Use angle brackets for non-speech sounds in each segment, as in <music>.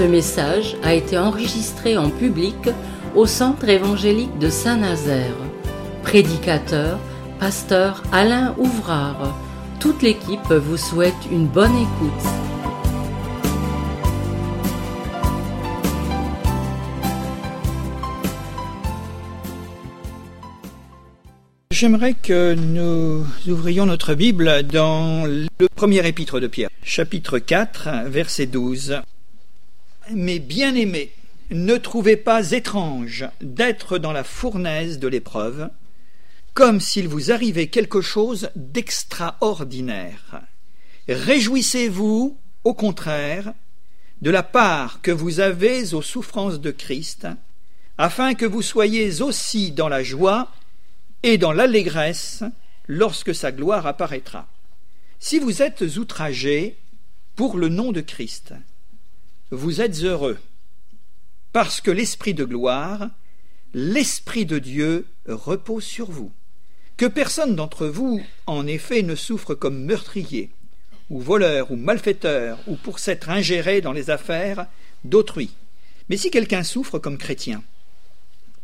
Ce message a été enregistré en public au Centre évangélique de Saint-Nazaire. Prédicateur, pasteur Alain Ouvrard. Toute l'équipe vous souhaite une bonne écoute. J'aimerais que nous ouvrions notre Bible dans le premier épître de Pierre, chapitre 4, verset 12. Mais bien-aimés, ne trouvez pas étrange d'être dans la fournaise de l'épreuve, comme s'il vous arrivait quelque chose d'extraordinaire. Réjouissez-vous, au contraire, de la part que vous avez aux souffrances de Christ, afin que vous soyez aussi dans la joie et dans l'allégresse lorsque sa gloire apparaîtra. Si vous êtes outragés pour le nom de Christ, vous êtes heureux, parce que l'Esprit de gloire, l'Esprit de Dieu repose sur vous. Que personne d'entre vous, en effet, ne souffre comme meurtrier, ou voleur, ou malfaiteur, ou pour s'être ingéré dans les affaires d'autrui. Mais si quelqu'un souffre comme chrétien,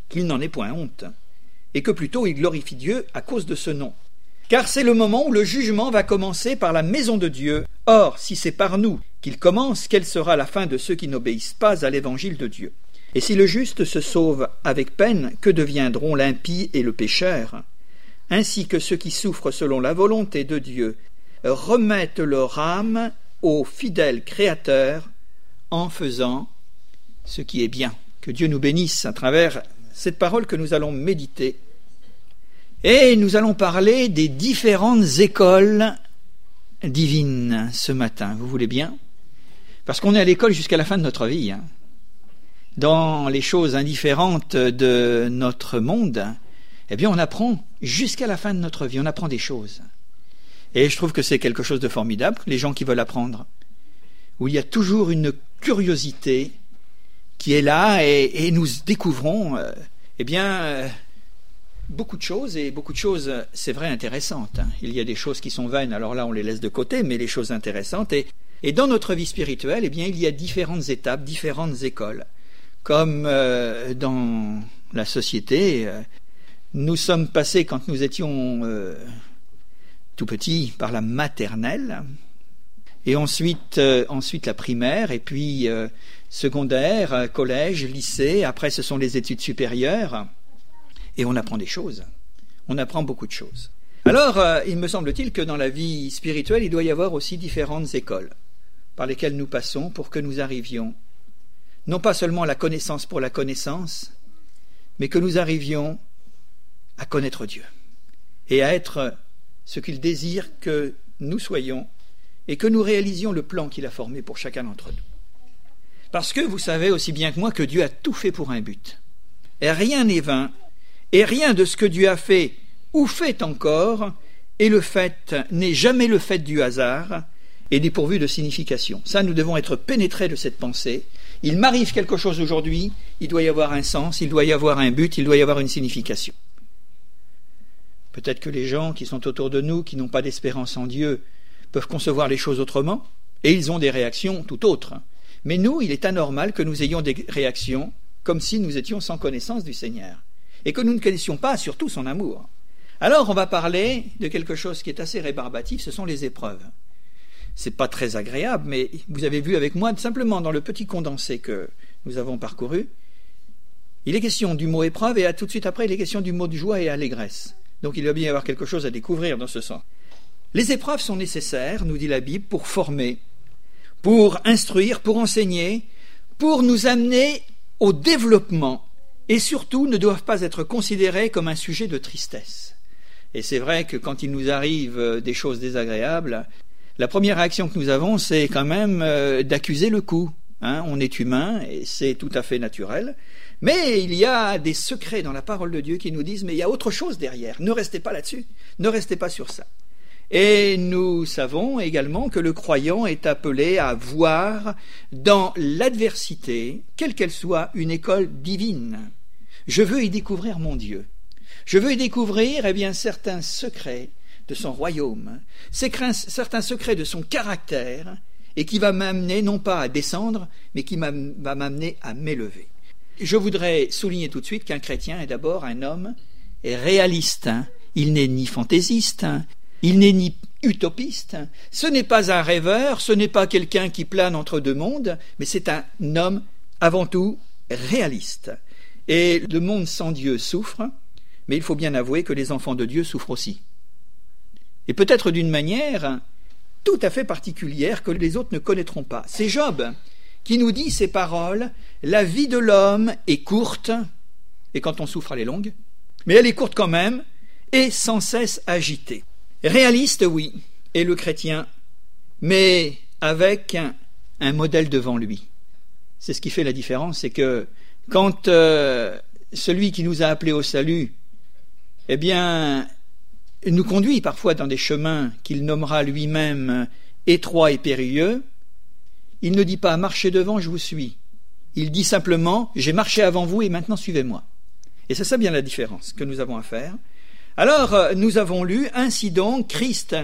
qu'il n'en ait point honte, et que plutôt il glorifie Dieu à cause de ce nom. Car c'est le moment où le jugement va commencer par la maison de Dieu. Or, si c'est par nous qu'il commence, quelle sera la fin de ceux qui n'obéissent pas à l'évangile de Dieu? Et si le juste se sauve avec peine, que deviendront l'impie et le pécheur? Ainsi que ceux qui souffrent selon la volonté de Dieu remettent leur âme au fidèle Créateur en faisant ce qui est bien. Que Dieu nous bénisse à travers cette parole que nous allons méditer. Et nous allons parler des différentes écoles divines ce matin. Vous voulez bien? Parce qu'on est à l'école jusqu'à la fin de notre vie. Hein. Dans les choses indifférentes de notre monde, eh bien on apprend jusqu'à la fin de notre vie, on apprend des choses. Et je trouve que c'est quelque chose de formidable, les gens qui veulent apprendre, où il y a toujours une curiosité qui est là et, nous découvrons, euh, eh bien, euh, beaucoup de choses, et beaucoup de choses, c'est vrai, intéressantes. Hein. Il y a des choses qui sont vaines, alors là on les laisse de côté, mais les choses intéressantes. Et, dans notre vie spirituelle, eh bien, il y a différentes étapes, différentes écoles. Comme euh, dans la société, euh, nous sommes passés, quand nous étions euh, tout petits, par la maternelle, et ensuite, ensuite la primaire, et puis secondaire, collège, lycée, après ce sont les études supérieures. Et on apprend des choses. On apprend beaucoup de choses. Alors, euh, il me semble-t-il que dans la vie spirituelle, il doit y avoir aussi différentes écoles par lesquelles nous passons pour que nous arrivions, non pas seulement à la connaissance pour la connaissance, mais que nous arrivions à connaître Dieu et à être ce qu'il désire que nous soyons et que nous réalisions le plan qu'il a formé pour chacun d'entre nous. Parce que vous savez aussi bien que moi que Dieu a tout fait pour un but. Et rien n'est vain et rien de ce que Dieu a fait ou fait encore le fait n'est jamais le fait du hasard et dépourvu de signification. Ça, nous devons être pénétrés de cette pensée. Il m'arrive quelque chose aujourd'hui, il doit y avoir un sens, il doit y avoir un but, il doit y avoir une signification. Peut-être que les gens qui sont autour de nous, qui n'ont pas d'espérance en Dieu, peuvent concevoir les choses autrement, et ils ont des réactions tout autres. Mais nous, il est anormal que nous ayons des réactions comme si nous étions sans connaissance du Seigneur et que nous ne connaissions pas surtout son amour. Alors on va parler de quelque chose qui est assez rébarbatif, ce sont les épreuves. C'est pas très agréable, mais vous avez vu avec moi simplement dans le petit condensé que nous avons parcouru, il est question du mot épreuve et tout de suite après il est question du mot de joie et allégresse. Donc il va bien y avoir quelque chose à découvrir dans ce sens. Les épreuves sont nécessaires, nous dit la Bible, pour former, pour instruire, pour enseigner, pour nous amener au développement et surtout ne doivent pas être considérés comme un sujet de tristesse. Et c'est vrai que quand il nous arrive euh, des choses désagréables, la première réaction que nous avons, c'est quand même euh, d'accuser le coup. Hein. on est humain et c'est tout à fait naturel. Mais il y a des secrets dans la parole de Dieu qui nous disent mais il y a autre chose derrière. Ne restez pas là-dessus. Ne restez pas sur ça. Et nous savons également que le croyant est appelé à voir dans l'adversité, quelle qu'elle soit, une école divine. Je veux y découvrir mon Dieu. Je veux y découvrir eh bien, certains secrets de son royaume, certains secrets de son caractère, et qui va m'amener non pas à descendre, mais qui va m'amener à m'élever. Je voudrais souligner tout de suite qu'un chrétien est d'abord un homme réaliste. Hein. Il n'est ni fantaisiste, hein. il n'est ni utopiste. Hein. Ce n'est pas un rêveur, ce n'est pas quelqu'un qui plane entre deux mondes, mais c'est un homme avant tout réaliste. Et le monde sans Dieu souffre, mais il faut bien avouer que les enfants de Dieu souffrent aussi. Et peut-être d'une manière tout à fait particulière que les autres ne connaîtront pas. C'est Job qui nous dit ces paroles La vie de l'homme est courte, et quand on souffre, elle est longue, mais elle est courte quand même, et sans cesse agitée. Réaliste, oui, est le chrétien, mais avec un, un modèle devant lui. C'est ce qui fait la différence, c'est que quand euh, celui qui nous a appelés au salut, eh bien, nous conduit parfois dans des chemins qu'il nommera lui-même étroits et périlleux, il ne dit pas marchez devant, je vous suis. Il dit simplement j'ai marché avant vous et maintenant suivez-moi. Et c'est ça bien la différence que nous avons à faire. Alors, euh, nous avons lu Ainsi donc, Christ,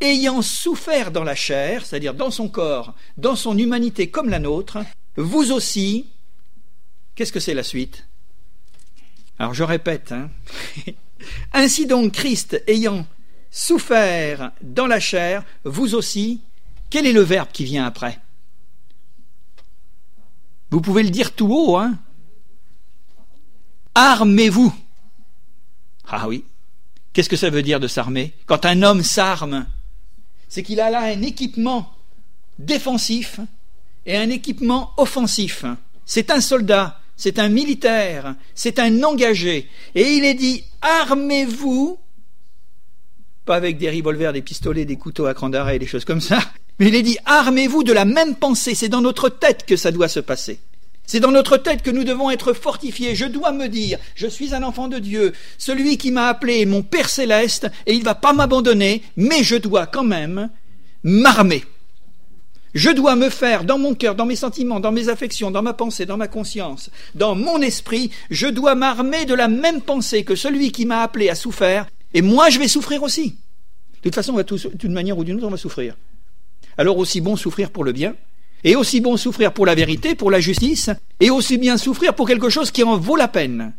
ayant souffert dans la chair, c'est-à-dire dans son corps, dans son humanité comme la nôtre, vous aussi, qu'est-ce que c'est la suite? Alors je répète, hein <laughs> Ainsi donc, Christ ayant souffert dans la chair, vous aussi, quel est le verbe qui vient après? Vous pouvez le dire tout haut, hein Armez-vous. Ah oui. Qu'est-ce que ça veut dire de s'armer? Quand un homme s'arme, c'est qu'il a là un équipement défensif et un équipement offensif. C'est un soldat, c'est un militaire, c'est un engagé. Et il est dit armez-vous, pas avec des revolvers, des pistolets, des couteaux à cran d'arrêt, des choses comme ça, <laughs> mais il est dit armez-vous de la même pensée. C'est dans notre tête que ça doit se passer. C'est dans notre tête que nous devons être fortifiés. Je dois me dire, je suis un enfant de Dieu, celui qui m'a appelé est mon Père céleste, et il ne va pas m'abandonner, mais je dois quand même m'armer. Je dois me faire dans mon cœur, dans mes sentiments, dans mes affections, dans ma pensée, dans ma conscience, dans mon esprit, je dois m'armer de la même pensée que celui qui m'a appelé a souffert, et moi je vais souffrir aussi. De toute façon, d'une manière ou d'une autre, on va souffrir. Alors aussi bon souffrir pour le bien, et aussi bon souffrir pour la vérité, pour la justice, et aussi bien souffrir pour quelque chose qui en vaut la peine,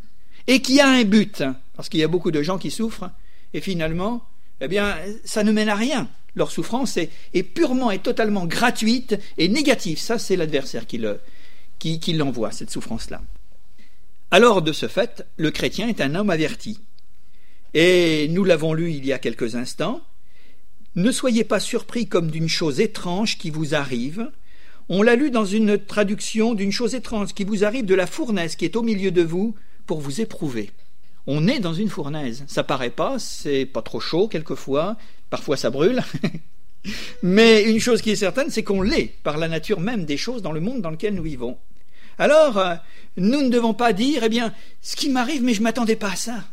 et qui a un but, parce qu'il y a beaucoup de gens qui souffrent, et finalement, eh bien, ça ne mène à rien leur souffrance est, purement et totalement gratuite et négative. Ça, c'est l'adversaire qui, l'envoie, cette souffrance-là. Alors, de ce fait, le chrétien est un homme averti. Et nous l'avons lu il y a quelques instants. Ne soyez pas surpris comme d'une chose étrange qui vous arrive. On l'a lu dans une traduction d'une chose étrange qui vous arrive de la fournaise qui est au milieu de vous pour vous éprouver. On est dans une fournaise. Ça paraît pas, c'est pas trop chaud quelquefois, Parfois ça brûle. <laughs> Mais une chose qui est certaine, c'est qu'on l'est par la nature même des choses dans le monde dans lequel nous vivons. Alors, euh, nous ne devons pas dire, eh bien, ce qui m'arrive, mais je ne m'attendais pas à ça.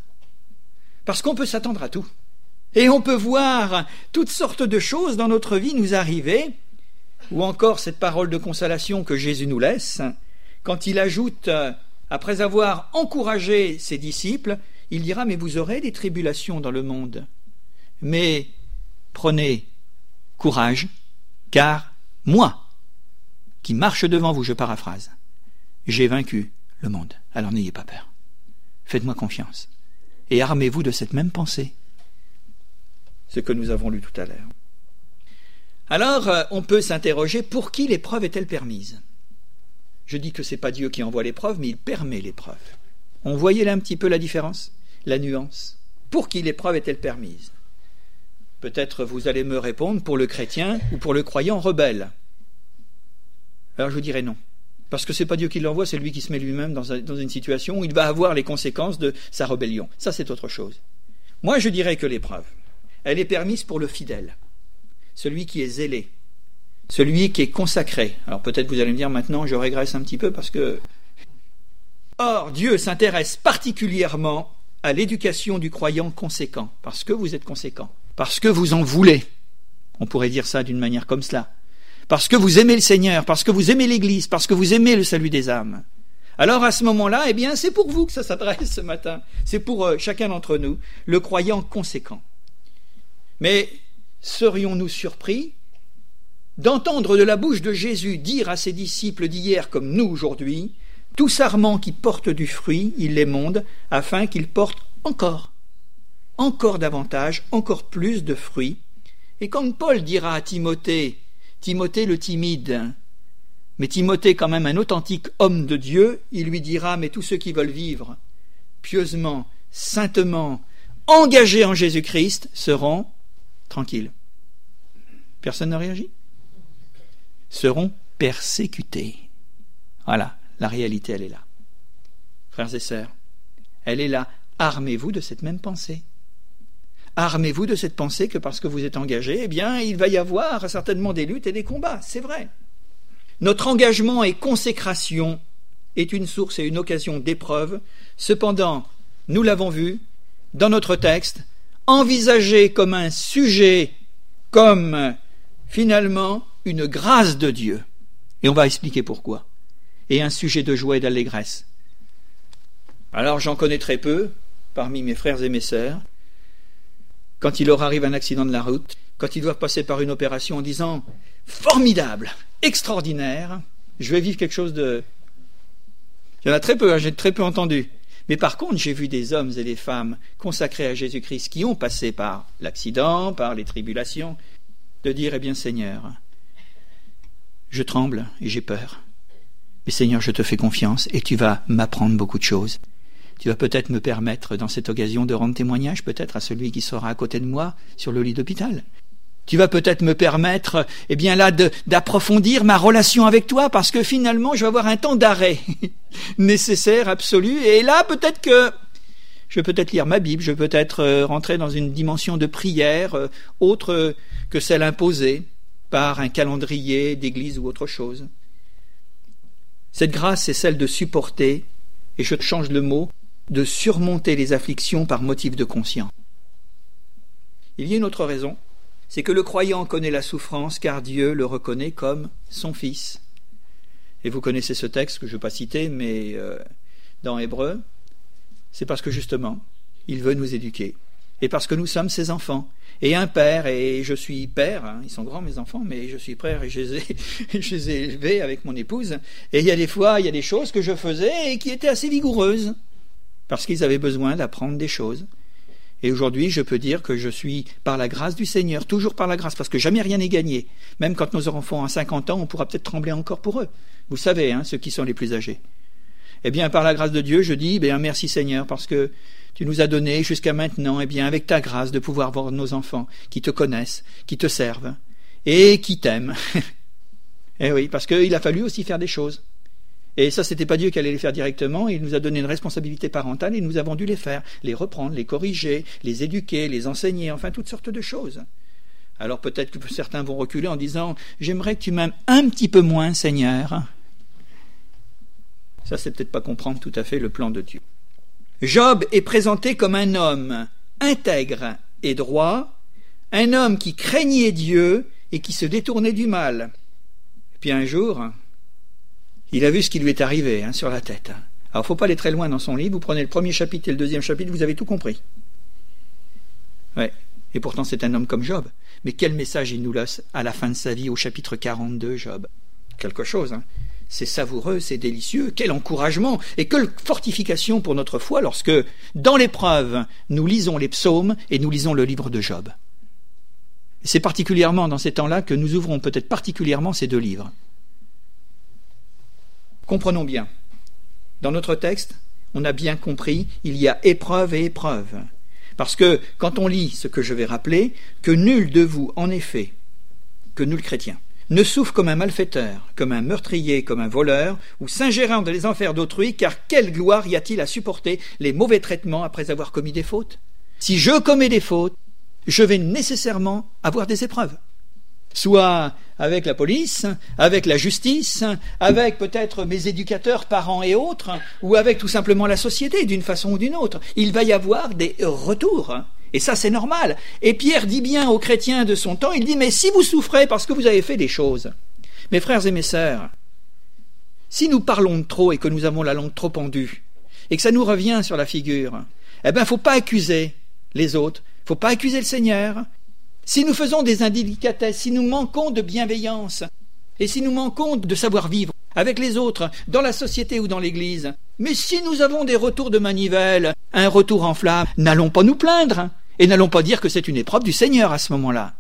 Parce qu'on peut s'attendre à tout. Et on peut voir toutes sortes de choses dans notre vie nous arriver, ou encore cette parole de consolation que Jésus nous laisse, quand il ajoute, euh, après avoir encouragé ses disciples, il dira, mais vous aurez des tribulations dans le monde. Mais Prenez courage, car moi, qui marche devant vous, je paraphrase, j'ai vaincu le monde. Alors n'ayez pas peur. Faites-moi confiance. Et armez-vous de cette même pensée. Ce que nous avons lu tout à l'heure. Alors, euh, on peut s'interroger pour qui l'épreuve est-elle permise? Je dis que ce n'est pas Dieu qui envoie l'épreuve, mais il permet l'épreuve. On voyait là un petit peu la différence, la nuance. Pour qui l'épreuve est-elle permise? Peut-être vous allez me répondre pour le chrétien ou pour le croyant rebelle. Alors je vous dirai non. Parce que ce n'est pas Dieu qui l'envoie, c'est lui qui se met lui-même dans, une situation où il va avoir les conséquences de sa rébellion. Ça, c'est autre chose. Moi, je dirais que l'épreuve, elle est permise pour le fidèle, celui qui est zélé, celui qui est consacré. Alors peut-être vous allez me dire maintenant, je régresse un petit peu parce que... Or, Dieu s'intéresse particulièrement à l'éducation du croyant conséquent, parce que vous êtes conséquent parce que vous en voulez. On pourrait dire ça d'une manière comme cela. Parce que vous aimez le Seigneur, parce que vous aimez l'Église, parce que vous aimez le salut des âmes. Alors à ce moment-là, eh bien, c'est pour vous que ça s'adresse ce matin. C'est pour euh, chacun d'entre nous, le croyant conséquent. Mais serions-nous surpris d'entendre de la bouche de Jésus dire à ses disciples d'hier comme nous aujourd'hui, tout sarment qui porte du fruit, il l'émonde, afin qu'il porte encore, encore davantage, encore plus de fruits. Et quand Paul dira à Timothée, Timothée le timide, mais Timothée quand même un authentique homme de Dieu, il lui dira, mais tous ceux qui veulent vivre pieusement, saintement, engagés en Jésus-Christ seront tranquilles. Personne ne réagit? Seront persécutés. Voilà, la réalité, elle est là. Frères et sœurs, elle est là. Armez-vous de cette même pensée. Armez-vous de cette pensée que parce que vous êtes engagé, eh bien, il va y avoir certainement des luttes et des combats. C'est vrai. Notre engagement et consécration est une source et une occasion d'épreuve. Cependant, nous l'avons vu dans notre texte, envisagé comme un sujet, comme finalement une grâce de Dieu. Et on va expliquer pourquoi. Et un sujet de joie et d'allégresse. Alors j'en connais très peu parmi mes frères et mes sœurs. Quand il leur arrive un accident de la route, quand ils doivent passer par une opération en disant formidable, extraordinaire, je vais vivre quelque chose de. Il y en a très peu, hein, j'ai très peu entendu. Mais par contre, j'ai vu des hommes et des femmes consacrés à Jésus-Christ qui ont passé par l'accident, par les tribulations, de dire Eh bien, Seigneur, je tremble et j'ai peur. Mais Seigneur, je te fais confiance et tu vas m'apprendre beaucoup de choses. Tu vas peut-être me permettre dans cette occasion de rendre témoignage peut-être à celui qui sera à côté de moi sur le lit d'hôpital. Tu vas peut-être me permettre, eh bien là, d'approfondir ma relation avec toi, parce que finalement, je vais avoir un temps d'arrêt <laughs> nécessaire, absolu. Et là, peut-être que je vais peut-être lire ma Bible, je vais peut-être euh, rentrer dans une dimension de prière euh, autre que celle imposée par un calendrier d'église ou autre chose. Cette grâce, c'est celle de supporter, et je change le mot, de surmonter les afflictions par motif de conscience. Il y a une autre raison, c'est que le croyant connaît la souffrance car Dieu le reconnaît comme son Fils. Et vous connaissez ce texte que je ne vais pas citer, mais euh, dans Hébreu, c'est parce que justement, il veut nous éduquer. Et parce que nous sommes ses enfants. Et un père, et je suis père, hein, ils sont grands mes enfants, mais je suis père et je les, ai, <laughs> je les ai élevés avec mon épouse. Et il y a des fois, il y a des choses que je faisais et qui étaient assez vigoureuses. Parce qu'ils avaient besoin d'apprendre des choses. Et aujourd'hui, je peux dire que je suis, par la grâce du Seigneur, toujours par la grâce, parce que jamais rien n'est gagné. Même quand nos enfants ont 50 ans, on pourra peut-être trembler encore pour eux. Vous savez, hein, ceux qui sont les plus âgés. Eh bien, par la grâce de Dieu, je dis, bien, merci Seigneur, parce que tu nous as donné jusqu'à maintenant, eh bien, avec ta grâce, de pouvoir voir nos enfants qui te connaissent, qui te servent, et qui t'aiment. <laughs> eh oui, parce qu'il a fallu aussi faire des choses. Et ça, c'était pas Dieu qui allait les faire directement. Il nous a donné une responsabilité parentale et nous avons dû les faire, les reprendre, les corriger, les éduquer, les enseigner, enfin toutes sortes de choses. Alors peut-être que certains vont reculer en disant J'aimerais que tu m'aimes un petit peu moins, Seigneur. Ça, c'est peut-être pas comprendre tout à fait le plan de Dieu. Job est présenté comme un homme intègre et droit, un homme qui craignait Dieu et qui se détournait du mal. Puis un jour, il a vu ce qui lui est arrivé hein, sur la tête. Alors, faut pas aller très loin dans son livre. Vous prenez le premier chapitre et le deuxième chapitre, vous avez tout compris. Ouais. Et pourtant, c'est un homme comme Job. Mais quel message il nous laisse à la fin de sa vie, au chapitre 42, Job? Quelque chose, hein. C'est savoureux, c'est délicieux, quel encouragement et quelle fortification pour notre foi lorsque, dans l'épreuve, nous lisons les psaumes et nous lisons le livre de Job. C'est particulièrement dans ces temps-là que nous ouvrons peut-être particulièrement ces deux livres. Comprenons bien. Dans notre texte, on a bien compris, il y a épreuve et épreuve. Parce que quand on lit ce que je vais rappeler, que nul de vous, en effet, que nul chrétien, ne souffre comme un malfaiteur, comme un meurtrier, comme un voleur, ou s'ingérant dans les enfers d'autrui, car quelle gloire y a-t-il à supporter les mauvais traitements après avoir commis des fautes? Si je commets des fautes, je vais nécessairement avoir des épreuves soit avec la police, avec la justice, avec peut-être mes éducateurs, parents et autres, ou avec tout simplement la société d'une façon ou d'une autre. Il va y avoir des retours. Et ça, c'est normal. Et Pierre dit bien aux chrétiens de son temps, il dit, mais si vous souffrez parce que vous avez fait des choses, mes frères et mes sœurs, si nous parlons trop et que nous avons la langue trop pendue, et que ça nous revient sur la figure, eh bien, il ne faut pas accuser les autres, il ne faut pas accuser le Seigneur, si nous faisons des indélicatesses, si nous manquons de bienveillance, et si nous manquons de savoir-vivre avec les autres, dans la société ou dans l'Église, mais si nous avons des retours de manivelle, un retour en flamme, n'allons pas nous plaindre, et n'allons pas dire que c'est une épreuve du Seigneur à ce moment-là.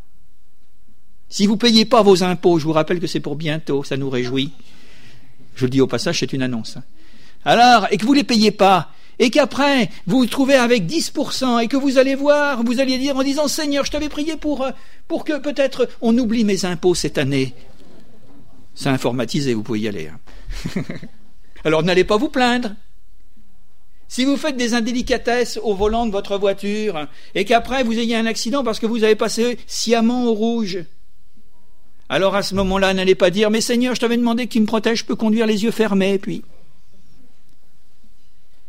Si vous ne payez pas vos impôts, je vous rappelle que c'est pour bientôt, ça nous réjouit. Je le dis au passage, c'est une annonce. Alors, et que vous ne les payez pas, et qu'après vous vous trouvez avec 10% et que vous allez voir, vous allez dire en disant Seigneur, je t'avais prié pour, euh, pour que peut-être on oublie mes impôts cette année. C'est informatisé, vous pouvez y aller. Hein. <laughs> Alors n'allez pas vous plaindre. Si vous faites des indélicatesses au volant de votre voiture et qu'après vous ayez un accident parce que vous avez passé sciemment au rouge, alors à ce moment-là, n'allez pas dire Mais Seigneur, je t'avais demandé qu'il me protège, je peux conduire les yeux fermés, puis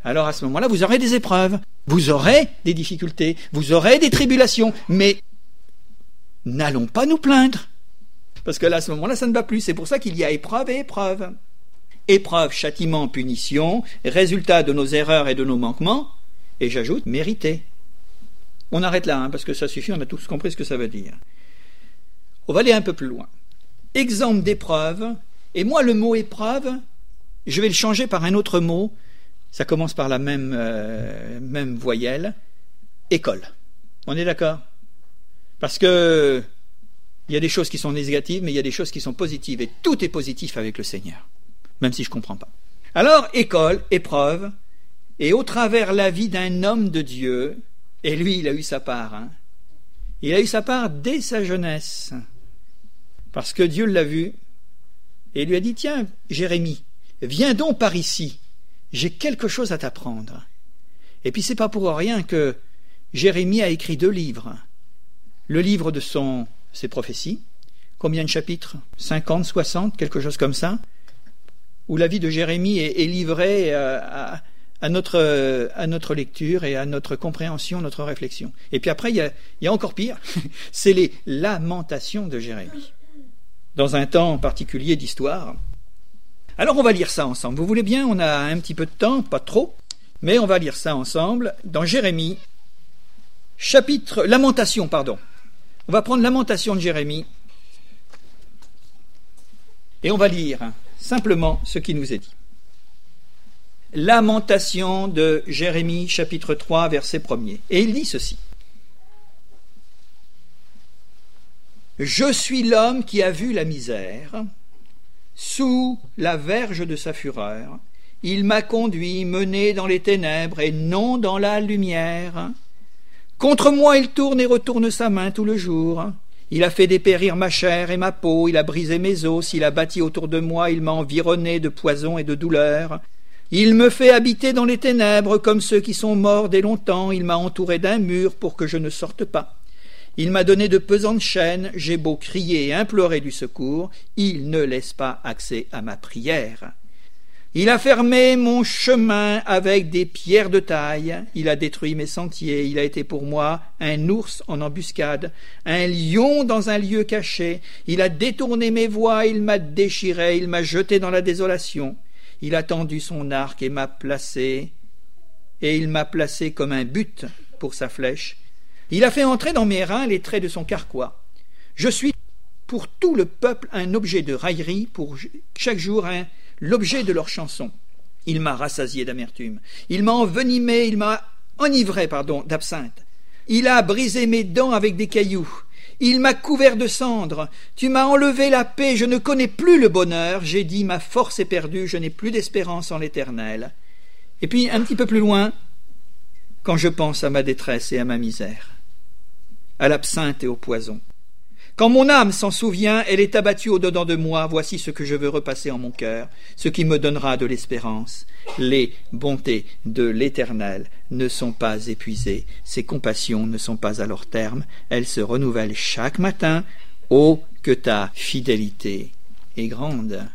alors à ce moment-là, vous aurez des épreuves, vous aurez des difficultés, vous aurez des tribulations, mais n'allons pas nous plaindre. Parce que là, à ce moment-là, ça ne va plus. C'est pour ça qu'il y a épreuve et épreuve. Épreuve, châtiment, punition, résultat de nos erreurs et de nos manquements, et j'ajoute, mérité. On arrête là, hein, parce que ça suffit, on a tous compris ce que ça veut dire. On va aller un peu plus loin. Exemple d'épreuve, et moi le mot épreuve, je vais le changer par un autre mot, ça commence par la même, euh, même voyelle. École. On est d'accord? Parce que il y a des choses qui sont négatives, mais il y a des choses qui sont positives. Et tout est positif avec le Seigneur. Même si je ne comprends pas. Alors, école, épreuve, et au travers la vie d'un homme de Dieu, et lui, il a eu sa part. Hein, il a eu sa part dès sa jeunesse. Parce que Dieu l'a vu, et lui a dit, tiens, Jérémie, viens donc par ici j'ai quelque chose à t'apprendre. Et puis c'est pas pour rien que Jérémie a écrit deux livres. Le livre de son ses prophéties, combien de chapitres? 50, 60, quelque chose comme ça, où la vie de Jérémie est, livrée euh, à, notre, à notre lecture et à notre compréhension, notre réflexion. Et puis après, il y a, il y a encore pire, <laughs> c'est les lamentations de Jérémie. Dans un temps particulier d'histoire, alors on va lire ça ensemble. Vous voulez bien On a un petit peu de temps, pas trop, mais on va lire ça ensemble dans Jérémie, chapitre Lamentation, pardon. On va prendre Lamentation de Jérémie et on va lire simplement ce qui nous est dit. Lamentation de Jérémie, chapitre 3, verset 1er. Et il dit ceci. Je suis l'homme qui a vu la misère sous la verge de sa fureur. Il m'a conduit, mené dans les ténèbres et non dans la lumière. Contre moi il tourne et retourne sa main tout le jour. Il a fait dépérir ma chair et ma peau, il a brisé mes os, il a bâti autour de moi, il m'a environné de poison et de douleur. Il me fait habiter dans les ténèbres comme ceux qui sont morts dès longtemps, il m'a entouré d'un mur pour que je ne sorte pas. Il m'a donné de pesantes chaînes, j'ai beau crier et implorer du secours, il ne laisse pas accès à ma prière. Il a fermé mon chemin avec des pierres de taille, il a détruit mes sentiers, il a été pour moi un ours en embuscade, un lion dans un lieu caché, il a détourné mes voies, il m'a déchiré, il m'a jeté dans la désolation, il a tendu son arc et m'a placé, et il m'a placé comme un but pour sa flèche, il a fait entrer dans mes reins les traits de son carquois. Je suis pour tout le peuple un objet de raillerie, pour chaque jour l'objet de leur chanson. Il m'a rassasié d'amertume, il m'a envenimé, il m'a enivré, pardon, d'absinthe. Il a brisé mes dents avec des cailloux. Il m'a couvert de cendres. Tu m'as enlevé la paix. Je ne connais plus le bonheur. J'ai dit ma force est perdue. Je n'ai plus d'espérance en l'éternel. Et puis un petit peu plus loin, quand je pense à ma détresse et à ma misère à l'absinthe et au poison. Quand mon âme s'en souvient, elle est abattue au-dedans de moi, voici ce que je veux repasser en mon cœur, ce qui me donnera de l'espérance. Les bontés de l'Éternel ne sont pas épuisées, ses compassions ne sont pas à leur terme, elles se renouvellent chaque matin. Oh, que ta fidélité est grande.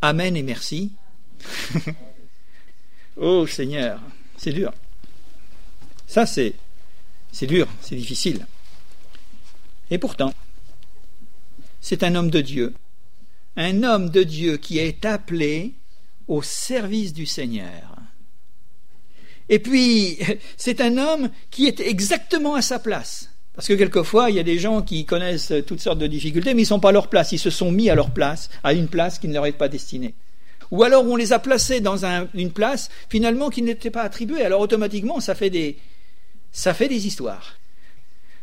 Amen et merci. <laughs> oh Seigneur, c'est dur. Ça, c'est c'est dur, c'est difficile. Et pourtant, c'est un homme de Dieu, un homme de Dieu qui est appelé au service du Seigneur. Et puis, <laughs> c'est un homme qui est exactement à sa place. Parce que quelquefois, il y a des gens qui connaissent toutes sortes de difficultés, mais ils ne sont pas à leur place. Ils se sont mis à leur place, à une place qui ne leur est pas destinée. Ou alors on les a placés dans une place finalement qui n'était pas attribuée. Alors automatiquement, ça fait des, ça fait des histoires.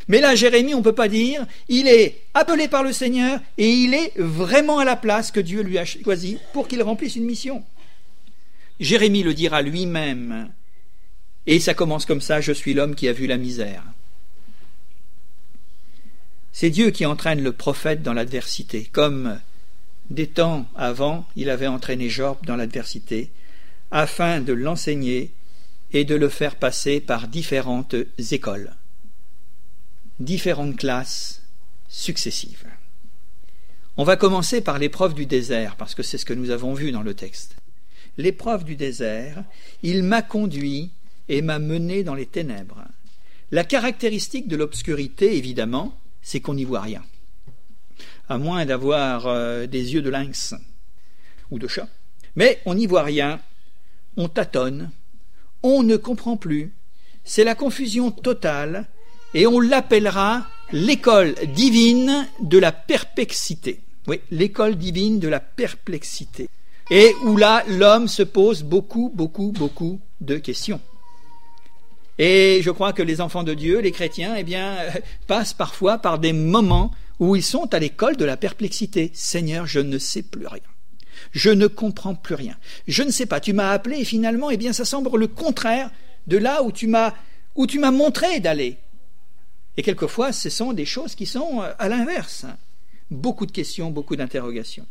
Mais là, Jérémie, on ne peut pas dire, il est appelé par le Seigneur et il est vraiment à la place que Dieu lui a choisie pour qu'il remplisse une mission. Jérémie le dira lui-même. Et ça commence comme ça, je suis l'homme qui a vu la misère. C'est Dieu qui entraîne le prophète dans l'adversité, comme des temps avant il avait entraîné Job dans l'adversité, afin de l'enseigner et de le faire passer par différentes écoles différentes classes successives. On va commencer par l'épreuve du désert, parce que c'est ce que nous avons vu dans le texte. L'épreuve du désert, il m'a conduit et m'a mené dans les ténèbres. La caractéristique de l'obscurité, évidemment, c'est qu'on n'y voit rien. À moins d'avoir euh, des yeux de lynx ou de chat. Mais on n'y voit rien, on tâtonne, on ne comprend plus. C'est la confusion totale et on l'appellera l'école divine de la perplexité. Oui, l'école divine de la perplexité. Et où là, l'homme se pose beaucoup, beaucoup, beaucoup de questions. Et je crois que les enfants de Dieu, les chrétiens, eh bien, <laughs> passent parfois par des moments où ils sont à l'école de la perplexité. Seigneur, je ne sais plus rien. Je ne comprends plus rien. Je ne sais pas. Tu m'as appelé et finalement, eh bien, ça semble le contraire de là où tu m'as, où tu m'as montré d'aller. Et quelquefois, ce sont des choses qui sont euh, à l'inverse. Beaucoup de questions, beaucoup d'interrogations.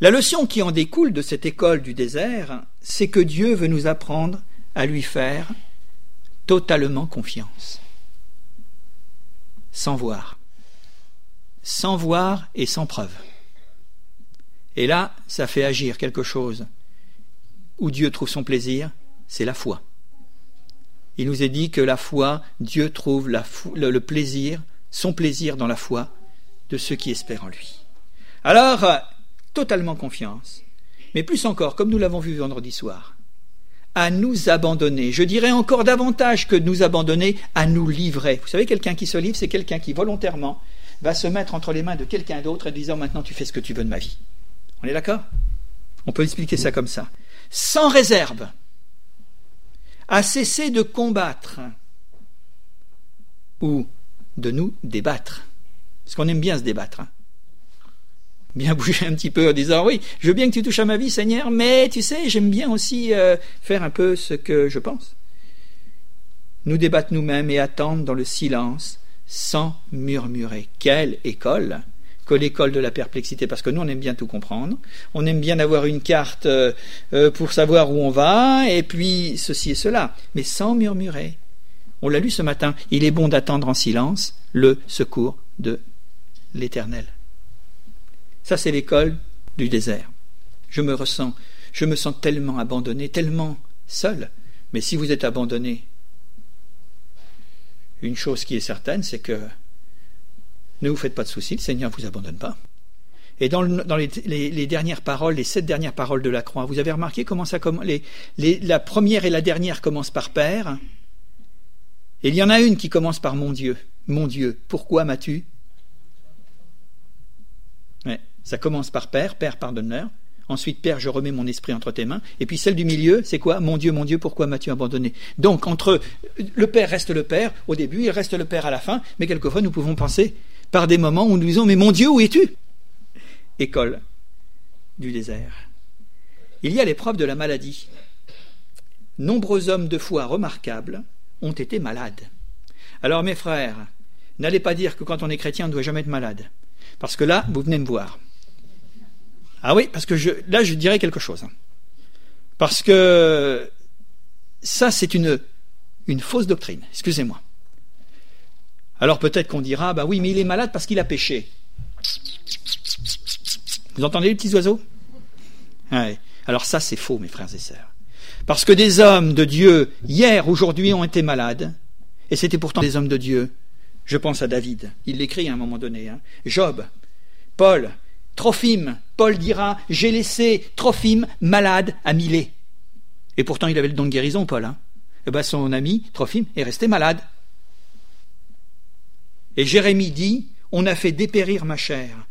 La leçon qui en découle de cette école du désert, c'est que Dieu veut nous apprendre à lui faire totalement confiance. Sans voir. Sans voir et sans preuve. Et là, ça fait agir quelque chose où Dieu trouve son plaisir, c'est la foi il nous est dit que la foi, Dieu trouve le, plaisir, son plaisir dans la foi de ceux qui espèrent en lui. Alors, totalement confiance, mais plus encore, comme nous l'avons vu vendredi soir, à nous abandonner. Je dirais encore davantage que nous abandonner, à nous livrer. Vous savez, quelqu'un qui se livre, c'est quelqu'un qui volontairement va se mettre entre les mains de quelqu'un d'autre et disant maintenant tu fais ce que tu veux de ma vie. On est d'accord? On peut expliquer ça comme ça. Sans réserve à cesser de combattre ou de nous débattre. Parce qu'on aime bien se débattre. Hein. Bien bouger un petit peu en disant oui, je veux bien que tu touches à ma vie, Seigneur, mais tu sais, j'aime bien aussi euh, faire un peu ce que je pense. Nous débattre nous-mêmes et attendre dans le silence sans murmurer. Quelle école que l'école de la perplexité, parce que nous, on aime bien tout comprendre. On aime bien avoir une carte euh, euh, pour savoir où on va, et puis ceci et cela, mais sans murmurer. On l'a lu ce matin, il est bon d'attendre en silence le secours de l'Éternel. Ça, c'est l'école du désert. Je me ressens, je me sens tellement abandonné, tellement seul. Mais si vous êtes abandonné, une chose qui est certaine, c'est que ne vous faites pas de soucis, le Seigneur ne vous abandonne pas. Et dans, les, dernières paroles, les sept dernières paroles de la croix, vous avez remarqué comment ça commence La première et la dernière commencent par Père. Et il y en a une qui commence par Mon Dieu. Mon Dieu, pourquoi m'as-tu? Ça commence par Père, Père pardonne-leur. Ensuite, Père, je remets mon esprit entre tes mains. Et puis celle du milieu, c'est quoi? Mon Dieu, mon Dieu, pourquoi m'as-tu abandonné? Donc, entre le Père reste le Père au début, il reste le Père à la fin, mais quelquefois nous pouvons penser par des moments où nous disons Mais mon Dieu, où es-tu? École du désert. Il y a l'épreuve de la maladie. Nombreux hommes de foi remarquables ont été malades. Alors mes frères, n'allez pas dire que quand on est chrétien, on ne doit jamais être malade. Parce que là, vous venez me voir. Ah oui, parce que là, je dirais quelque chose. Parce que ça, c'est une, une fausse doctrine. Excusez-moi. Alors peut-être qu'on dira, bah oui, mais il est malade parce qu'il a péché. Vous entendez les petits oiseaux? Alors ça, c'est faux, mes frères et sœurs. Parce que des hommes de Dieu, hier, aujourd'hui, ont été malades, et c'était pourtant des hommes de Dieu. Je pense à David, il l'écrit à un moment donné. Hein. Job, Paul, Trophime, Paul dira, j'ai laissé Trophime malade à Milet. Et pourtant, il avait le don de guérison, Paul. Hein. Eh ben, son ami, Trophime, est resté malade. Et Jérémie dit, On a fait dépérir ma chair.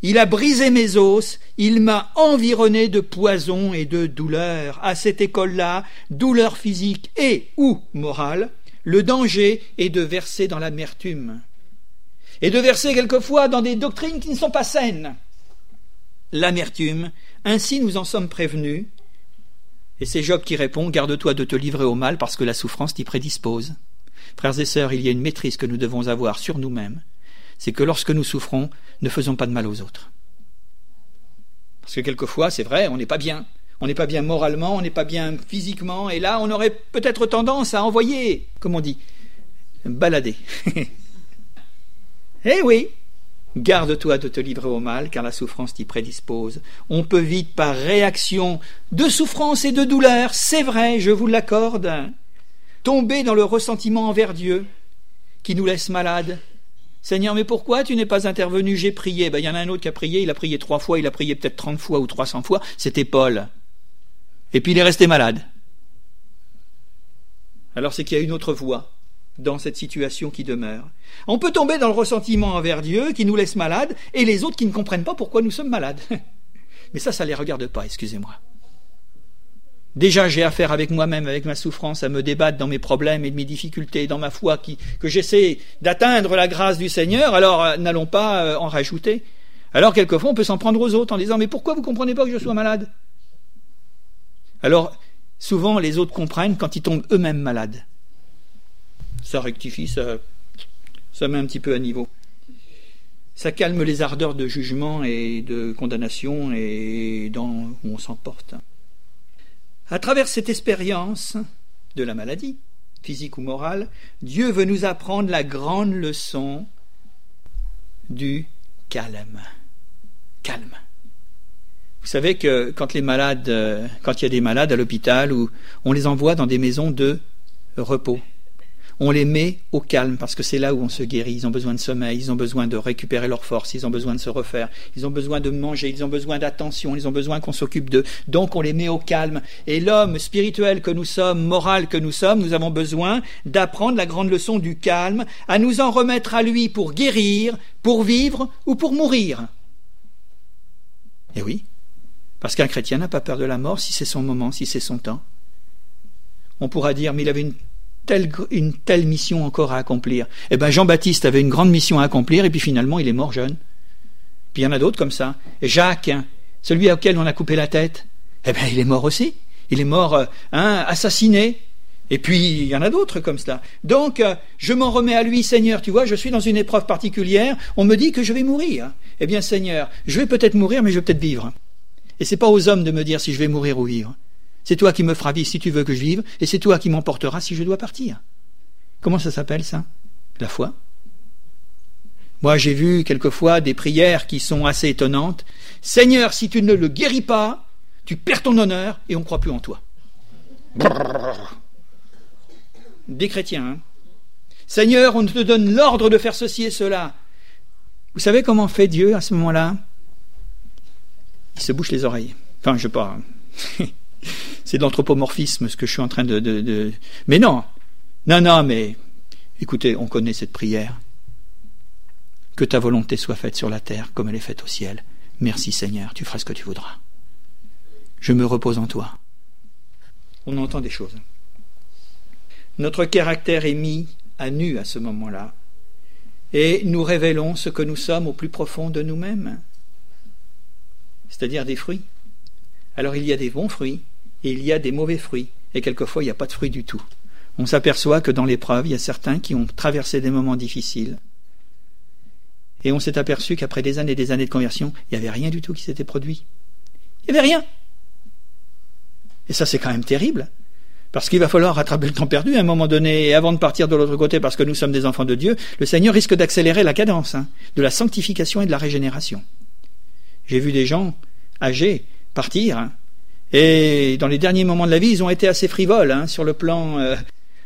Il a brisé mes os, il m'a environné de poison et de douleur. À cette école-là, douleur physique et ou morale, le danger est de verser dans l'amertume. Et de verser quelquefois dans des doctrines qui ne sont pas saines. L'amertume, ainsi nous en sommes prévenus. Et c'est Job qui répond Garde-toi de te livrer au mal parce que la souffrance t'y prédispose. Frères et sœurs, il y a une maîtrise que nous devons avoir sur nous-mêmes c'est que lorsque nous souffrons, ne faisons pas de mal aux autres. Parce que quelquefois, c'est vrai, on n'est pas bien. On n'est pas bien moralement, on n'est pas bien physiquement, et là, on aurait peut-être tendance à envoyer, comme on dit, balader. <laughs> eh oui, Garde-toi de te livrer au mal, car la souffrance t'y prédispose. On peut vite, par réaction de souffrance et de douleur, c'est vrai, je vous l'accorde, tomber dans le ressentiment envers Dieu, qui nous laisse malades, Seigneur, mais pourquoi tu n'es pas intervenu? J'ai prié. Ben, il y en a un autre qui a prié, il a prié trois fois, il a prié peut-être trente fois ou trois cents fois. C'était Paul. Et puis il est resté malade. Alors c'est qu'il y a une autre voie dans cette situation qui demeure. On peut tomber dans le ressentiment envers Dieu qui nous laisse malades et les autres qui ne comprennent pas pourquoi nous sommes malades. <laughs> Mais ça, ça ne les regarde pas, excusez-moi. Déjà, j'ai affaire avec moi-même, avec ma souffrance, à me débattre dans mes problèmes et de mes difficultés, dans ma foi, que j'essaie d'atteindre la grâce du Seigneur, alors euh, n'allons pas euh, en rajouter. Alors, quelquefois, on peut s'en prendre aux autres en disant Mais pourquoi vous ne comprenez pas que je sois malade? Alors, souvent, les autres comprennent quand ils tombent eux-mêmes malades. Ça rectifie, ça, ça met un petit peu à niveau. Ça calme les ardeurs de jugement et de condamnation et dans où on s'emporte. À travers cette expérience de la maladie, physique ou morale, Dieu veut nous apprendre la grande leçon du calme. Calme. Vous savez que quand les malades, euh, quand il y a des malades à l'hôpital, on les envoie dans des maisons de repos on les met au calme parce que c'est là où on se guérit. Ils ont besoin de sommeil, ils ont besoin de récupérer leur force, ils ont besoin de se refaire, ils ont besoin de manger, ils ont besoin d'attention, ils ont besoin qu'on s'occupe d'eux. Donc on les met au calme. Et l'homme spirituel que nous sommes, moral que nous sommes, nous avons besoin d'apprendre la grande leçon du calme, à nous en remettre à lui pour guérir, pour vivre ou pour mourir. Et oui, parce qu'un chrétien n'a pas peur de la mort si c'est son moment, si c'est son temps. On pourra dire, mais il avait une une telle mission encore à accomplir. Eh bien, Jean-Baptiste avait une grande mission à accomplir, et puis finalement, il est mort jeune. Puis il y en a d'autres comme ça. Jacques, celui auquel on a coupé la tête, eh bien, il est mort aussi. Il est mort, euh, hein, assassiné. Et puis, il y en a d'autres comme cela. Donc, euh, je m'en remets à lui, Seigneur, tu vois, je suis dans une épreuve particulière, on me dit que je vais mourir. Eh bien, Seigneur, je vais peut-être mourir, mais je vais peut-être vivre. Et c'est pas aux hommes de me dire si je vais mourir ou vivre. C'est toi qui me feras vivre si tu veux que je vive, et c'est toi qui m'emporteras si je dois partir. Comment ça s'appelle ça? La foi? Moi j'ai vu quelquefois des prières qui sont assez étonnantes. Seigneur, si tu ne le guéris pas, tu perds ton honneur et on ne croit plus en toi. Des chrétiens. Hein Seigneur, on te donne l'ordre de faire ceci et cela. Vous savez comment fait Dieu à ce moment-là? Il se bouche les oreilles. Enfin, je pas. Hein. <laughs> c'est de l'anthropomorphisme ce que je suis en train de, Mais non, non, non, mais écoutez, on connaît cette prière. Que ta volonté soit faite sur la terre comme elle est faite au ciel. Merci Seigneur, tu feras ce que tu voudras. Je me repose en toi. On entend des choses. Notre caractère est mis à nu à ce moment-là, et nous révélons ce que nous sommes au plus profond de nous-mêmes, c'est-à-dire des fruits. Alors il y a des bons fruits il y a des mauvais fruits, et quelquefois il n'y a pas de fruits du tout. On s'aperçoit que dans l'épreuve, il y a certains qui ont traversé des moments difficiles, et on s'est aperçu qu'après des années et des années de conversion, il n'y avait rien du tout qui s'était produit. Il n'y avait rien. Et ça, c'est quand même terrible. Parce qu'il va falloir rattraper le temps perdu à un moment donné, et avant de partir de l'autre côté, parce que nous sommes des enfants de Dieu, le Seigneur risque d'accélérer la cadence hein, de la sanctification et de la régénération. J'ai vu des gens âgés partir. Hein. Et dans les derniers moments de la vie, ils ont été assez frivoles hein, sur le plan euh,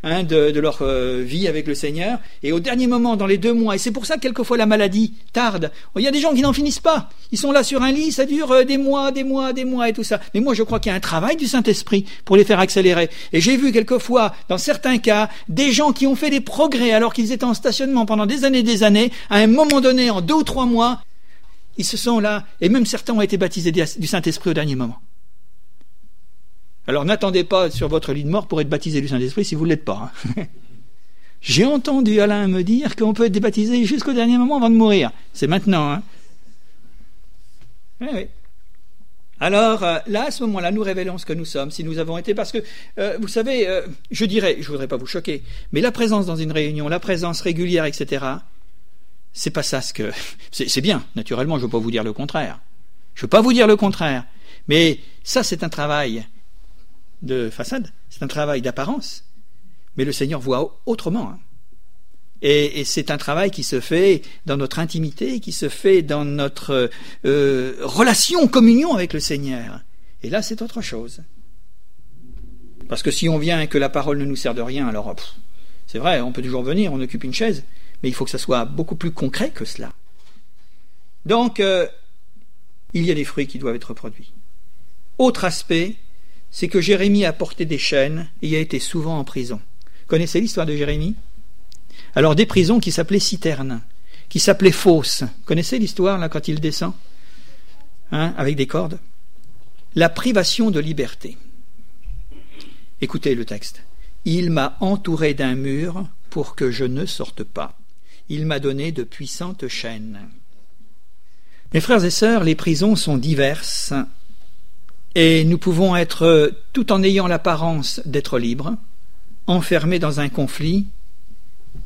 hein, de, leur euh, vie avec le Seigneur, et au dernier moment, dans les deux mois, et c'est pour ça que quelquefois la maladie tarde. Il y a des gens qui n'en finissent pas. Ils sont là sur un lit, ça dure euh, des mois, des mois, des mois et tout ça. Mais moi, je crois qu'il y a un travail du Saint-Esprit pour les faire accélérer. Et j'ai vu quelquefois, dans certains cas, des gens qui ont fait des progrès alors qu'ils étaient en stationnement pendant des années, des années, à un moment donné, en deux ou trois mois, ils se sont là, et même certains ont été baptisés du Saint-Esprit au dernier moment. Alors n'attendez pas sur votre lit de mort pour être baptisé du Saint-Esprit si vous ne l'êtes pas. Hein. <laughs> J'ai entendu Alain me dire qu'on peut être baptisé jusqu'au dernier moment avant de mourir. C'est maintenant. Hein. Oui, oui. Alors euh, là, à ce moment-là, nous révélons ce que nous sommes, si nous avons été, parce que euh, vous savez, euh, je dirais, je voudrais pas vous choquer, mais la présence dans une réunion, la présence régulière, etc. C'est pas ça ce que. <laughs> C'est bien, naturellement, je ne veux pas vous dire le contraire. Je ne veux pas vous dire le contraire. Mais ça, c'est un travail de façade, c'est un travail d'apparence. Mais le Seigneur voit autrement. Hein. Et, c'est un travail qui se fait dans notre intimité, qui se fait dans notre euh, relation, communion avec le Seigneur. Et là, c'est autre chose. Parce que si on vient et que la parole ne nous sert de rien, alors c'est vrai, on peut toujours venir, on occupe une chaise, mais il faut que ça soit beaucoup plus concret que cela. Donc, euh, il y a des fruits qui doivent être produits. Autre aspect, c'est que Jérémie a porté des chaînes et a été souvent en prison. Connaissez l'histoire de Jérémie? Alors des prisons qui s'appelaient citernes, qui s'appelaient fosses. Connaissez l'histoire là quand il descend? Hein, avec des cordes? La privation de liberté. Écoutez le texte. Il m'a entouré d'un mur pour que je ne sorte pas il m'a donné de puissantes chaînes. Mes frères et sœurs, les prisons sont diverses et nous pouvons être, tout en ayant l'apparence d'être libres, enfermés dans un conflit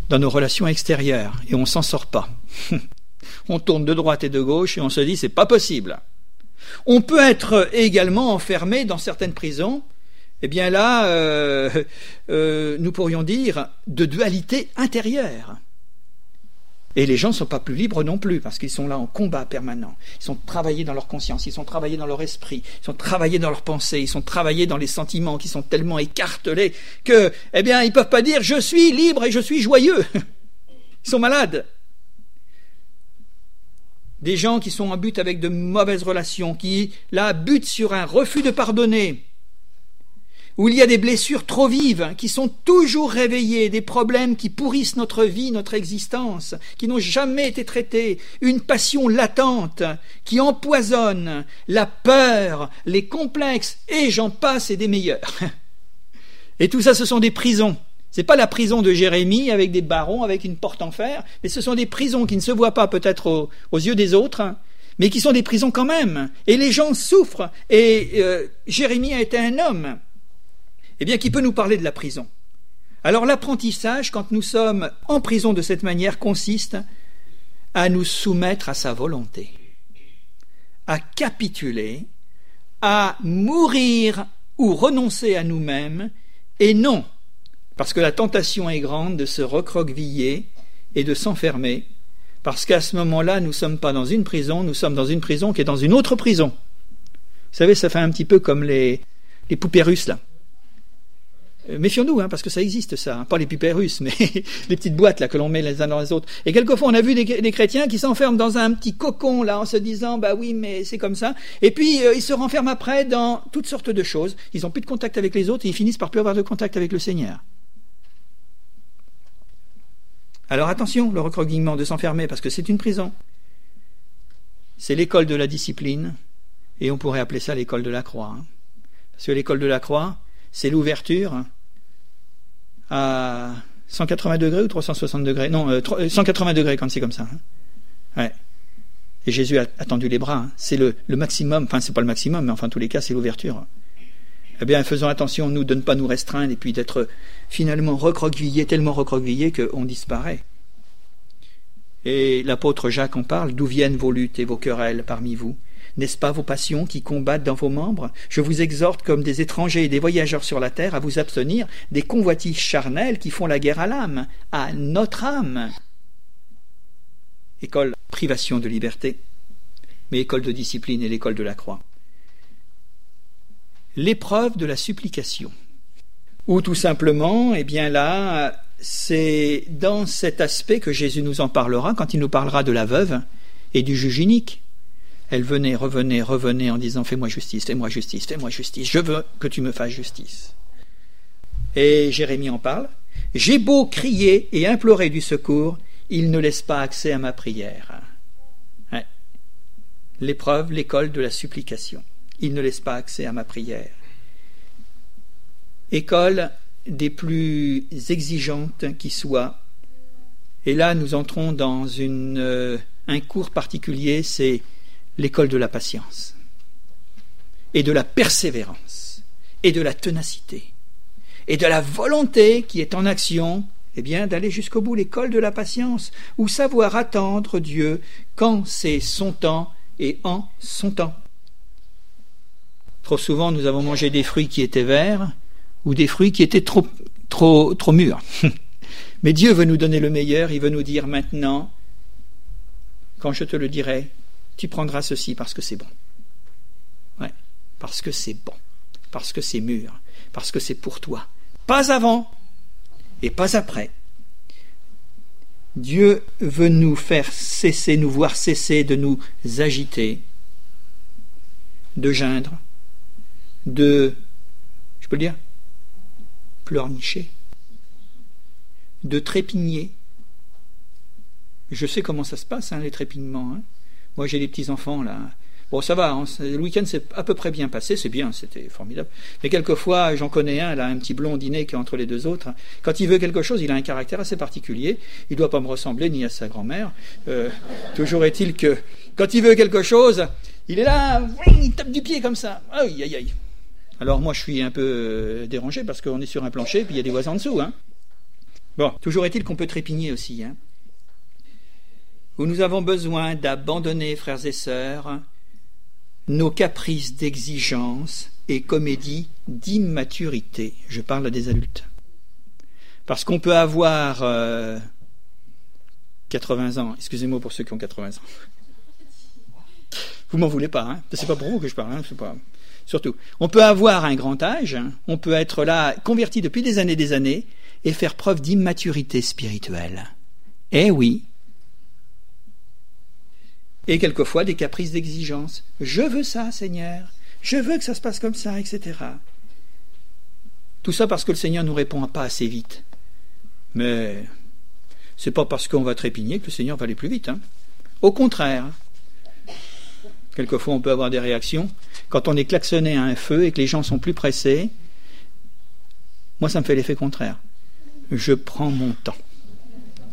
dans nos relations extérieures et on s'en sort pas. <laughs> on tourne de droite et de gauche et on se dit c'est pas possible. On peut être également enfermé dans certaines prisons. Eh bien là, euh, euh, nous pourrions dire de dualité intérieure. Et les gens ne sont pas plus libres non plus, parce qu'ils sont là en combat permanent. Ils sont travaillés dans leur conscience, ils sont travaillés dans leur esprit, ils sont travaillés dans leurs pensées, ils sont travaillés dans les sentiments qui sont tellement écartelés que, eh bien, ils ne peuvent pas dire je suis libre et je suis joyeux. <laughs> Ils sont malades. Des gens qui sont en but avec de mauvaises relations, qui, là, butent sur un refus de pardonner, où il y a des blessures trop vives qui sont toujours réveillées, des problèmes qui pourrissent notre vie, notre existence, qui n'ont jamais été traités, une passion latente qui empoisonne, la peur, les complexes, et j'en passe et des meilleurs. <laughs> Et tout ça, ce sont des prisons. Ce n'est pas la prison de Jérémie avec des barons, avec une porte en fer, mais ce sont des prisons qui ne se voient pas peut-être aux, yeux des autres, mais qui sont des prisons quand même. Et les gens souffrent. Et euh, Jérémie a été un homme eh bien, qui peut nous parler de la prison? Alors l'apprentissage, quand nous sommes en prison de cette manière, consiste à nous soumettre à sa volonté, à capituler, à mourir ou renoncer à nous-mêmes, et non, parce que la tentation est grande de se recroqueviller et de s'enfermer, parce qu'à ce moment-là, nous ne sommes pas dans une prison, nous sommes dans une prison qui est dans une autre prison. Vous savez, ça fait un petit peu comme les, les poupées russes, là. Euh, méfions-nous, hein, parce que ça existe ça, hein. pas les pipets russes, <laughs> mais les petites boîtes là que l'on met les uns dans les autres. Et quelquefois, on a vu des, chrétiens qui s'enferment dans un petit cocon là, en se disant, bah oui, mais c'est comme ça. Et puis euh, ils se renferment après dans toutes sortes de choses. Ils n'ont plus de contact avec les autres et ils finissent par plus avoir de contact avec le Seigneur. Alors attention, le recroquevillement de s'enfermer, parce que c'est une prison. C'est l'école de la discipline, et on pourrait appeler ça l'école de la croix. Hein. Parce que l'école de la croix, c'est l'ouverture à 180 degrés ou 360 degrés? Non, 180 euh, degrés quand c'est comme ça. Hein. Et Jésus a, tendu les bras. Hein. C'est le, maximum, enfin c'est pas le maximum, mais enfin en tous les cas c'est l'ouverture. Eh bien, faisons attention, nous, de ne pas nous restreindre et puis d'être finalement recroquevillés, tellement recroquevillés qu'on disparaît. Et l'apôtre Jacques en parle, d'où viennent vos luttes et vos querelles parmi vous? N'est-ce pas vos passions qui combattent dans vos membres? Je vous exhorte comme des étrangers et des voyageurs sur la terre à vous abstenir des convoitises charnelles qui font la guerre à l'âme, à notre âme. École privation de liberté, mais école de discipline et l'école de la croix. L'épreuve de la supplication. Ou tout simplement, eh bien là, c'est dans cet aspect que Jésus nous en parlera quand il nous parlera de la veuve et du juge unique. Elle venait, revenait, revenait en disant Fais-moi justice, fais-moi justice, fais-moi justice, je veux que tu me fasses justice. Et Jérémie en parle. J'ai beau crier et implorer du secours, il ne laisse pas accès à ma prière. L'épreuve, l'école de la supplication. Il ne laisse pas accès à ma prière. École des plus exigeantes qui soient. Et là, nous entrons dans euh, un cours particulier, c'est l'école de la patience, et de la persévérance, et de la ténacité, et de la volonté qui est en action, eh bien, d'aller jusqu'au bout, l'école de la patience, ou savoir attendre Dieu quand c'est son temps et en son temps. Trop souvent, nous avons mangé des fruits qui étaient verts, ou des fruits qui étaient trop, trop, trop mûrs. <laughs> Mais Dieu veut nous donner le meilleur, il veut nous dire maintenant, quand je te le dirai, tu prendras ceci parce que c'est bon. Parce que c'est bon, parce que c'est mûr, parce que c'est pour toi. Pas avant et pas après. Dieu veut nous faire cesser, nous voir cesser de nous agiter, de geindre, de, je peux le dire, pleurnicher, de trépigner. Je sais comment ça se passe, hein, les trépignements. Hein. Moi, j'ai des petits-enfants, là. Bon, ça va, hein, le week-end s'est à peu près bien passé, c'est bien, c'était formidable. Mais quelquefois, j'en connais un, là, un petit blondinet qui est entre les deux autres. Quand il veut quelque chose, il a un caractère assez particulier. Il ne doit pas me ressembler ni à sa grand-mère. Euh, toujours est-il que, quand il veut quelque chose, il est là, il tape du pied comme ça. Aïe, aïe, aïe. Alors moi, je suis un peu euh, dérangé parce qu'on est sur un plancher, puis il y a des voisins en dessous. Hein. Bon, toujours est-il qu'on peut trépigner aussi. Hein où nous avons besoin d'abandonner, frères et sœurs, nos caprices d'exigence et comédies d'immaturité. Je parle des adultes. Parce qu'on peut avoir 80 euh, ans, excusez-moi pour ceux qui ont 80 ans. Vous m'en voulez pas, hein c'est pas pour vous que je parle, hein surtout. On peut avoir un grand âge, hein. on peut être là, converti depuis des années des années, et faire preuve d'immaturité spirituelle. Eh oui, et quelquefois des caprices d'exigence. Je veux ça, Seigneur, je veux que ça se passe comme ça, etc. Tout ça parce que le Seigneur ne nous répond pas assez vite. Mais c'est pas parce qu'on va trépigner que le Seigneur va aller plus vite. Hein. Au contraire, quelquefois on peut avoir des réactions. Quand on est klaxonné à un feu et que les gens sont plus pressés, moi ça me fait l'effet contraire. Je prends mon temps.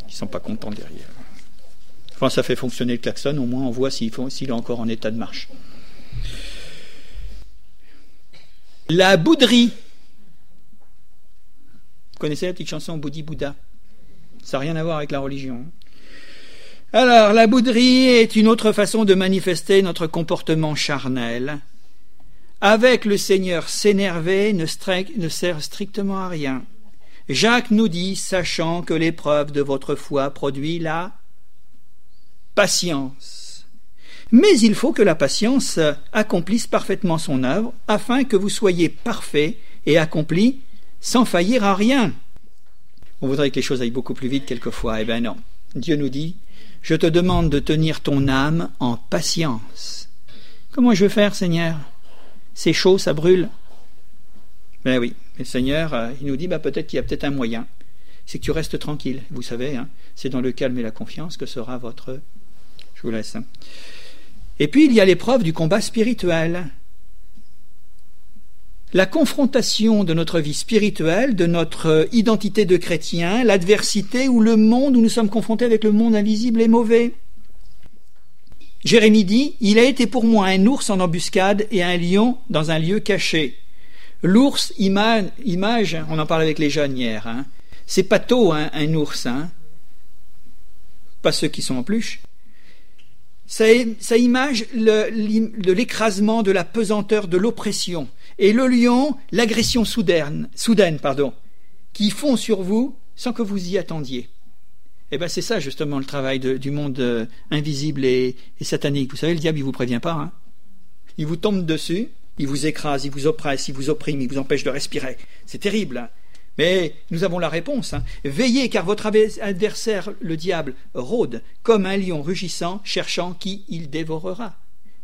Ils ne sont pas contents derrière. Quand ça fait fonctionner le klaxon, au moins on voit s'il est encore en état de marche. La bouderie. Vous connaissez la petite chanson Boudi Bouddha? Ça n'a rien à voir avec la religion. Alors, la bouderie est une autre façon de manifester notre comportement charnel. Avec le Seigneur, s'énerver ne, ne sert strictement à rien. Jacques nous dit, sachant que l'épreuve de votre foi produit la patience. Mais il faut que la patience accomplisse parfaitement son œuvre, afin que vous soyez parfait et accompli sans faillir à rien. On voudrait que les choses aillent beaucoup plus vite quelquefois. Eh bien non. Dieu nous dit Je te demande de tenir ton âme en patience. Comment je vais faire, Seigneur? C'est chaud, ça brûle. Ben oui, le Seigneur, euh, il nous dit bah, peut-être qu'il y a peut-être un moyen. C'est que tu restes tranquille. Vous savez, hein, c'est dans le calme et la confiance que sera votre vous laisse. Et puis il y a l'épreuve du combat spirituel. La confrontation de notre vie spirituelle, de notre identité de chrétien, l'adversité ou le monde où nous sommes confrontés avec le monde invisible et mauvais. Jérémie dit Il a été pour moi un ours en embuscade et un lion dans un lieu caché. L'ours, image, on en parle avec les jeunes hier, hein. c'est pas tôt hein, un ours, hein. pas ceux qui sont en pluche, ça, image l'écrasement, de la pesanteur, de l'oppression. Et le lion, l'agression soudaine, pardon, qui fond sur vous sans que vous y attendiez. Eh bien, c'est ça justement le travail du monde euh, invisible et, satanique. Vous savez, le diable, il vous prévient pas. Hein il vous tombe dessus, il vous écrase, il vous oppresse, il vous opprime, il vous empêche de respirer. C'est terrible. Hein Mais nous avons la réponse. Hein. Veillez car votre adversaire, le diable, rôde comme un lion rugissant, cherchant qui il dévorera.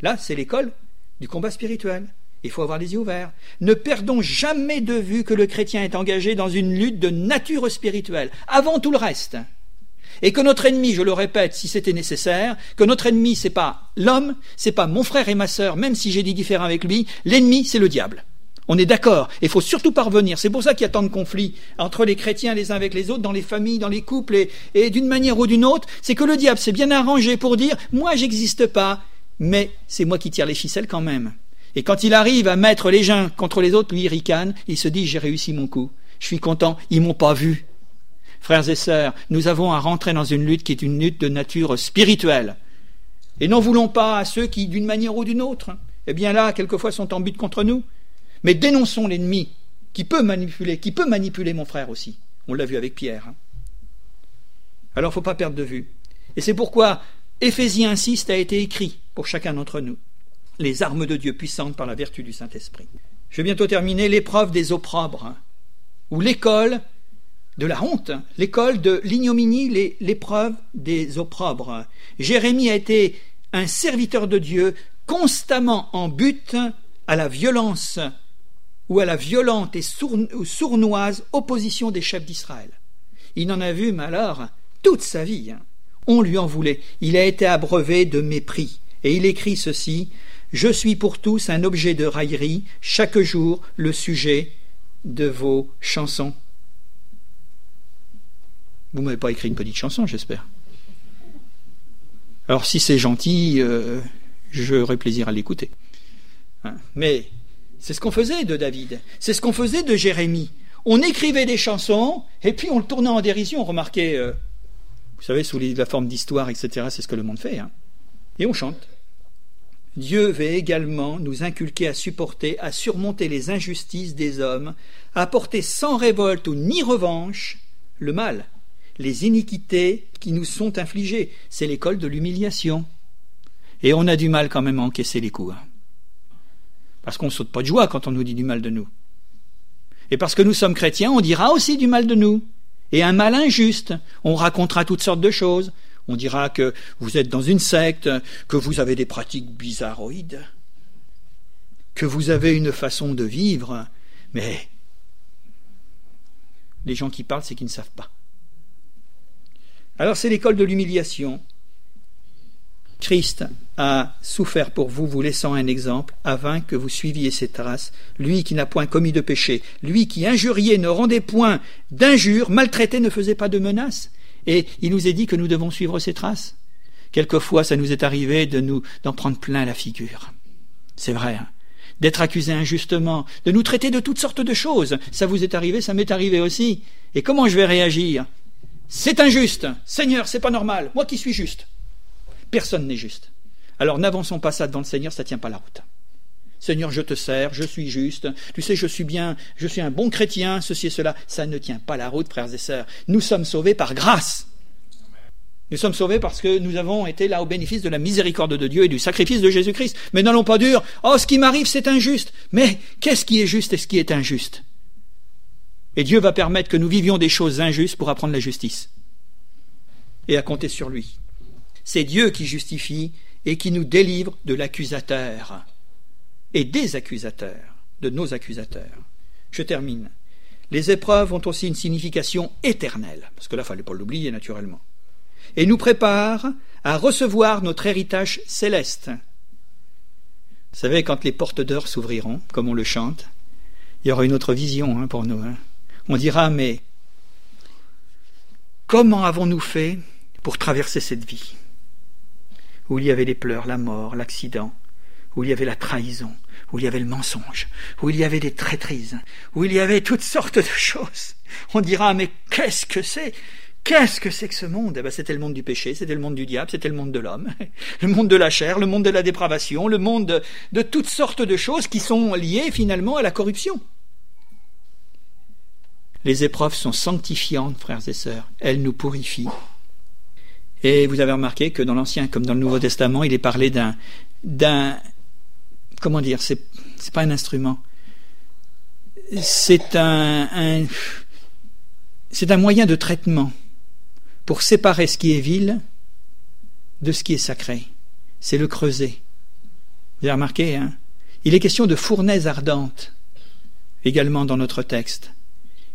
Là, c'est l'école du combat spirituel. Il faut avoir les yeux ouverts. Ne perdons jamais de vue que le chrétien est engagé dans une lutte de nature spirituelle, avant tout le reste. Et que notre ennemi, je le répète, si c'était nécessaire, que notre ennemi, c'est pas l'homme, c'est pas mon frère et ma sœur, même si j'ai dit différent avec lui, l'ennemi, c'est le diable. On est d'accord. Il faut surtout parvenir. C'est pour ça qu'il y a tant de conflits entre les chrétiens les uns avec les autres, dans les familles, dans les couples, et, d'une manière ou d'une autre. C'est que le diable s'est bien arrangé pour dire moi j'existe pas, mais c'est moi qui tire les ficelles quand même. Et quand il arrive à mettre les uns contre les autres, lui il ricane, il se dit j'ai réussi mon coup. Je suis content, ils m'ont pas vu. Frères et sœurs, nous avons à rentrer dans une lutte qui est une lutte de nature spirituelle. Et n'en voulons pas à ceux qui, d'une manière ou d'une autre, eh bien là, quelquefois sont en but contre nous. Mais dénonçons l'ennemi qui peut manipuler, qui peut manipuler mon frère aussi. On l'a vu avec Pierre. Hein. Alors il ne faut pas perdre de vue. Et c'est pourquoi Éphésiens 6 a été écrit pour chacun d'entre nous. Les armes de Dieu puissantes par la vertu du Saint-Esprit. Je vais bientôt terminer l'épreuve des opprobres, hein, ou l'école de la honte, hein, l'école de l'ignominie, l'épreuve des opprobres. Jérémie a été un serviteur de Dieu constamment en but à la violence ou à la violente et sournoise opposition des chefs d'Israël. Il en a vu, mais toute sa vie. Hein. On lui en voulait. Il a été abreuvé de mépris. Et il écrit ceci Je suis pour tous un objet de raillerie, chaque jour le sujet de vos chansons. Vous m'avez pas écrit une petite chanson, j'espère. Alors si c'est gentil, euh, j'aurai plaisir à l'écouter. Hein. Mais c'est ce qu'on faisait de David, c'est ce qu'on faisait de Jérémie. On écrivait des chansons et puis on le tournait en dérision. Remarquez, euh, vous savez, sous la forme d'histoire, etc., c'est ce que le monde fait. Hein. Et on chante. Dieu veut également nous inculquer à supporter, à surmonter les injustices des hommes, à porter sans révolte ou ni revanche le mal, les iniquités qui nous sont infligées. C'est l'école de l'humiliation. Et on a du mal quand même à encaisser les coups. Hein. Parce qu'on ne saute pas de joie quand on nous dit du mal de nous. Et parce que nous sommes chrétiens, on dira aussi du mal de nous. Et un mal injuste. On racontera toutes sortes de choses. On dira que vous êtes dans une secte, que vous avez des pratiques bizarroïdes, que vous avez une façon de vivre. Mais les gens qui parlent, c'est qu'ils ne savent pas. Alors c'est l'école de l'humiliation. Christ a souffert pour vous, vous laissant un exemple, afin que vous suiviez ses traces, lui qui n'a point commis de péché, lui qui injuriait ne rendait point d'injures, maltraitait ne faisait pas de menaces. Et il nous est dit que nous devons suivre ses traces. Quelquefois, ça nous est arrivé de nous d'en prendre plein la figure. C'est vrai, hein d'être accusé injustement, de nous traiter de toutes sortes de choses. Ça vous est arrivé, ça m'est arrivé aussi. Et comment je vais réagir? C'est injuste. Seigneur, c'est pas normal. Moi qui suis juste. Personne n'est juste. Alors n'avançons pas ça devant le Seigneur, ça ne tient pas la route. Seigneur, je te sers, je suis juste, tu sais, je suis bien, je suis un bon chrétien, ceci et cela. Ça ne tient pas la route, frères et sœurs. Nous sommes sauvés par grâce. Nous sommes sauvés parce que nous avons été là au bénéfice de la miséricorde de Dieu et du sacrifice de Jésus-Christ. Mais n'allons pas dire, oh, ce qui m'arrive, c'est injuste. Mais qu'est-ce qui est juste et ce qui est injuste? Et Dieu va permettre que nous vivions des choses injustes pour apprendre la justice et à compter sur lui. C'est Dieu qui justifie et qui nous délivre de l'accusateur et des accusateurs, de nos accusateurs. Je termine. Les épreuves ont aussi une signification éternelle, parce que là, il ne fallait pas l'oublier naturellement, et nous préparent à recevoir notre héritage céleste. Vous savez, quand les portes d'or s'ouvriront, comme on le chante, il y aura une autre vision hein, pour nous. Hein. On dira, mais comment avons-nous fait pour traverser cette vie? Où il y avait les pleurs, la mort, l'accident, où il y avait la trahison, où il y avait le mensonge, où il y avait des traîtrises, où il y avait toutes sortes de choses. On dira, mais qu'est-ce que c'est? Qu'est-ce que c'est que ce monde? Eh ben, C'était le monde du péché, c'était le monde du diable, c'était le monde de l'homme, <laughs> le monde de la chair, le monde de la dépravation, le monde de, de toutes sortes de choses qui sont liées finalement à la corruption. Les épreuves sont sanctifiantes, frères et sœurs. Elles nous purifient. Et vous avez remarqué que dans l'Ancien comme dans le Nouveau Testament, il est parlé d'un, d'un, comment dire, c'est, c'est pas un instrument, c'est un, c'est un moyen de traitement pour séparer ce qui est vil de ce qui est sacré. C'est le creuset. Vous avez remarqué, hein Il est question de fournaise ardente, également dans notre texte.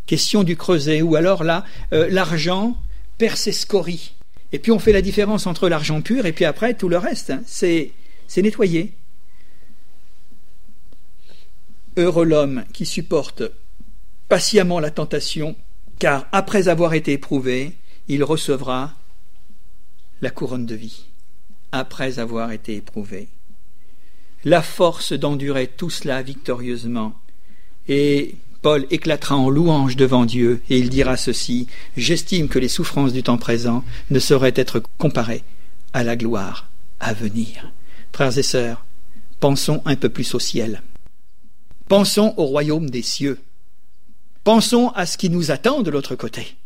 Question du creuset, ou alors là, euh, l'argent perd ses scories. Et puis on fait la différence entre l'argent pur et puis après tout le reste. Hein. c'est, nettoyé. Heureux l'homme qui supporte patiemment la tentation, car après avoir été éprouvé, il recevra la couronne de vie, après avoir été éprouvé. La force d'endurer tout cela victorieusement. Et Paul éclatera en louange devant Dieu, et il dira ceci J'estime que les souffrances du temps présent ne sauraient être comparées à la gloire à venir. Frères et sœurs, pensons un peu plus au ciel. Pensons au royaume des cieux. Pensons à ce qui nous attend de l'autre côté.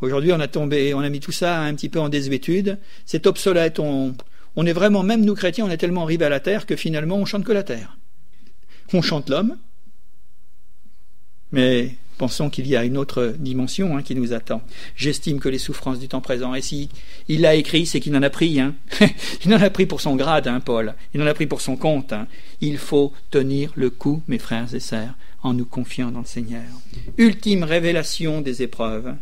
Aujourd'hui, on a tombé, on a mis tout ça un petit peu en désuétude. C'est obsolète. On, est vraiment, même nous chrétiens, on est tellement arrivés à la terre que finalement, on chante que la terre. On chante l'homme, mais pensons qu'il y a une autre dimension hein, qui nous attend. J'estime que les souffrances du temps présent, et si il l'a écrit, c'est qu'il en a pris. Hein. <laughs> il en a pris pour son grade, hein, Paul. Il en a pris pour son compte. Hein. Il faut tenir le coup, mes frères et sœurs, en nous confiant dans le Seigneur. Ultime révélation des épreuves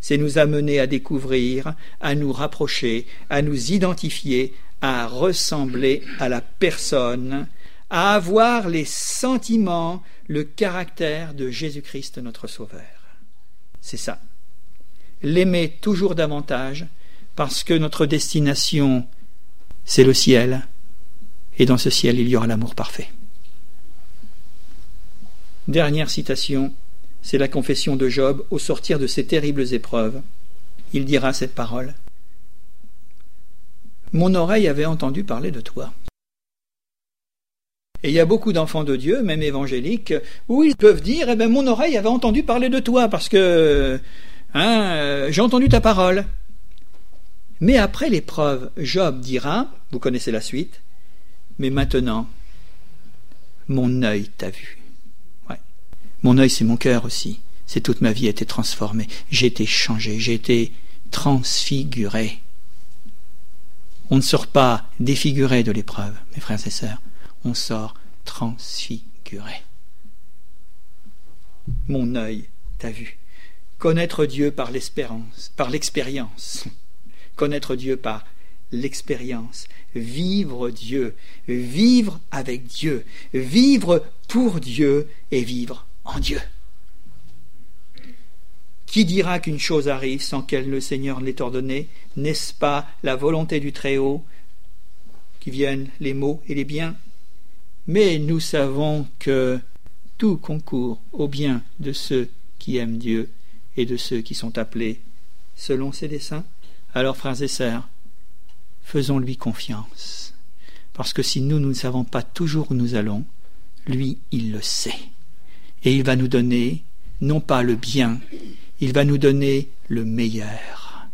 c'est nous amener à découvrir, à nous rapprocher, à nous identifier, à ressembler à la personne, à avoir les sentiments, le caractère de Jésus-Christ notre Sauveur. C'est ça. L'aimer toujours davantage, parce que notre destination, c'est le ciel, et dans ce ciel, il y aura l'amour parfait. Dernière citation c'est la confession de Job au sortir de ces terribles épreuves. Il dira cette parole. Mon oreille avait entendu parler de toi. Et il y a beaucoup d'enfants de Dieu, même évangéliques, où ils peuvent dire Eh bien, mon oreille avait entendu parler de toi, parce que hein, j'ai entendu ta parole. Mais après l'épreuve, Job dira Vous connaissez la suite, mais maintenant, mon œil t'a vu. Mon œil, c'est mon cœur aussi. C'est toute ma vie a été transformée. J'ai été changé, j'ai été transfiguré. On ne sort pas défiguré de l'épreuve, mes frères et sœurs. On sort transfiguré. Mon œil t'a vu. Connaître Dieu par l'espérance, par l'expérience. Connaître Dieu par l'expérience. Vivre Dieu, vivre avec Dieu, vivre pour Dieu et vivre en Dieu. Qui dira qu'une chose arrive sans qu'elle le Seigneur l'ait ordonnée? N'est-ce pas la volonté du Très-Haut? Qui viennent les maux et les biens Mais nous savons que tout concourt au bien de ceux qui aiment Dieu et de ceux qui sont appelés selon ses desseins. Alors, frères et sœurs, faisons-lui confiance, parce que si nous, nous ne savons pas toujours où nous allons, lui, il le sait et il va nous donner non pas le bien, il va nous donner le meilleur.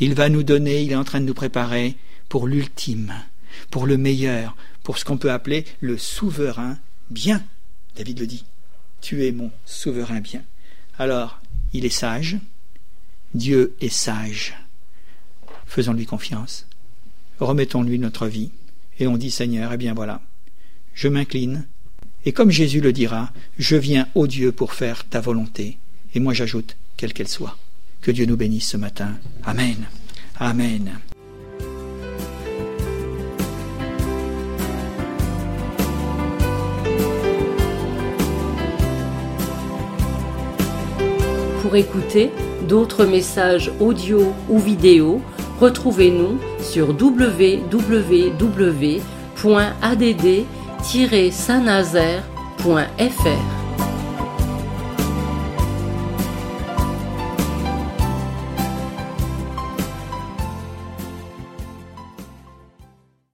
Il va nous donner, il est en train de nous préparer pour l'ultime, pour le meilleur, pour ce qu'on peut appeler le souverain bien. David le dit. Tu es mon souverain bien. Alors, il est sage, Dieu est sage. Faisons-lui confiance, remettons-lui notre vie, et on dit Seigneur, eh bien voilà, je m'incline, et comme Jésus le dira, je viens, ô Dieu, pour faire ta volonté. Et moi j'ajoute, quelle qu'elle soit. Que Dieu nous bénisse ce matin. Amen. Amen. Pour écouter d'autres messages audio ou vidéo, retrouvez-nous sur www.add saint-nazaire.fr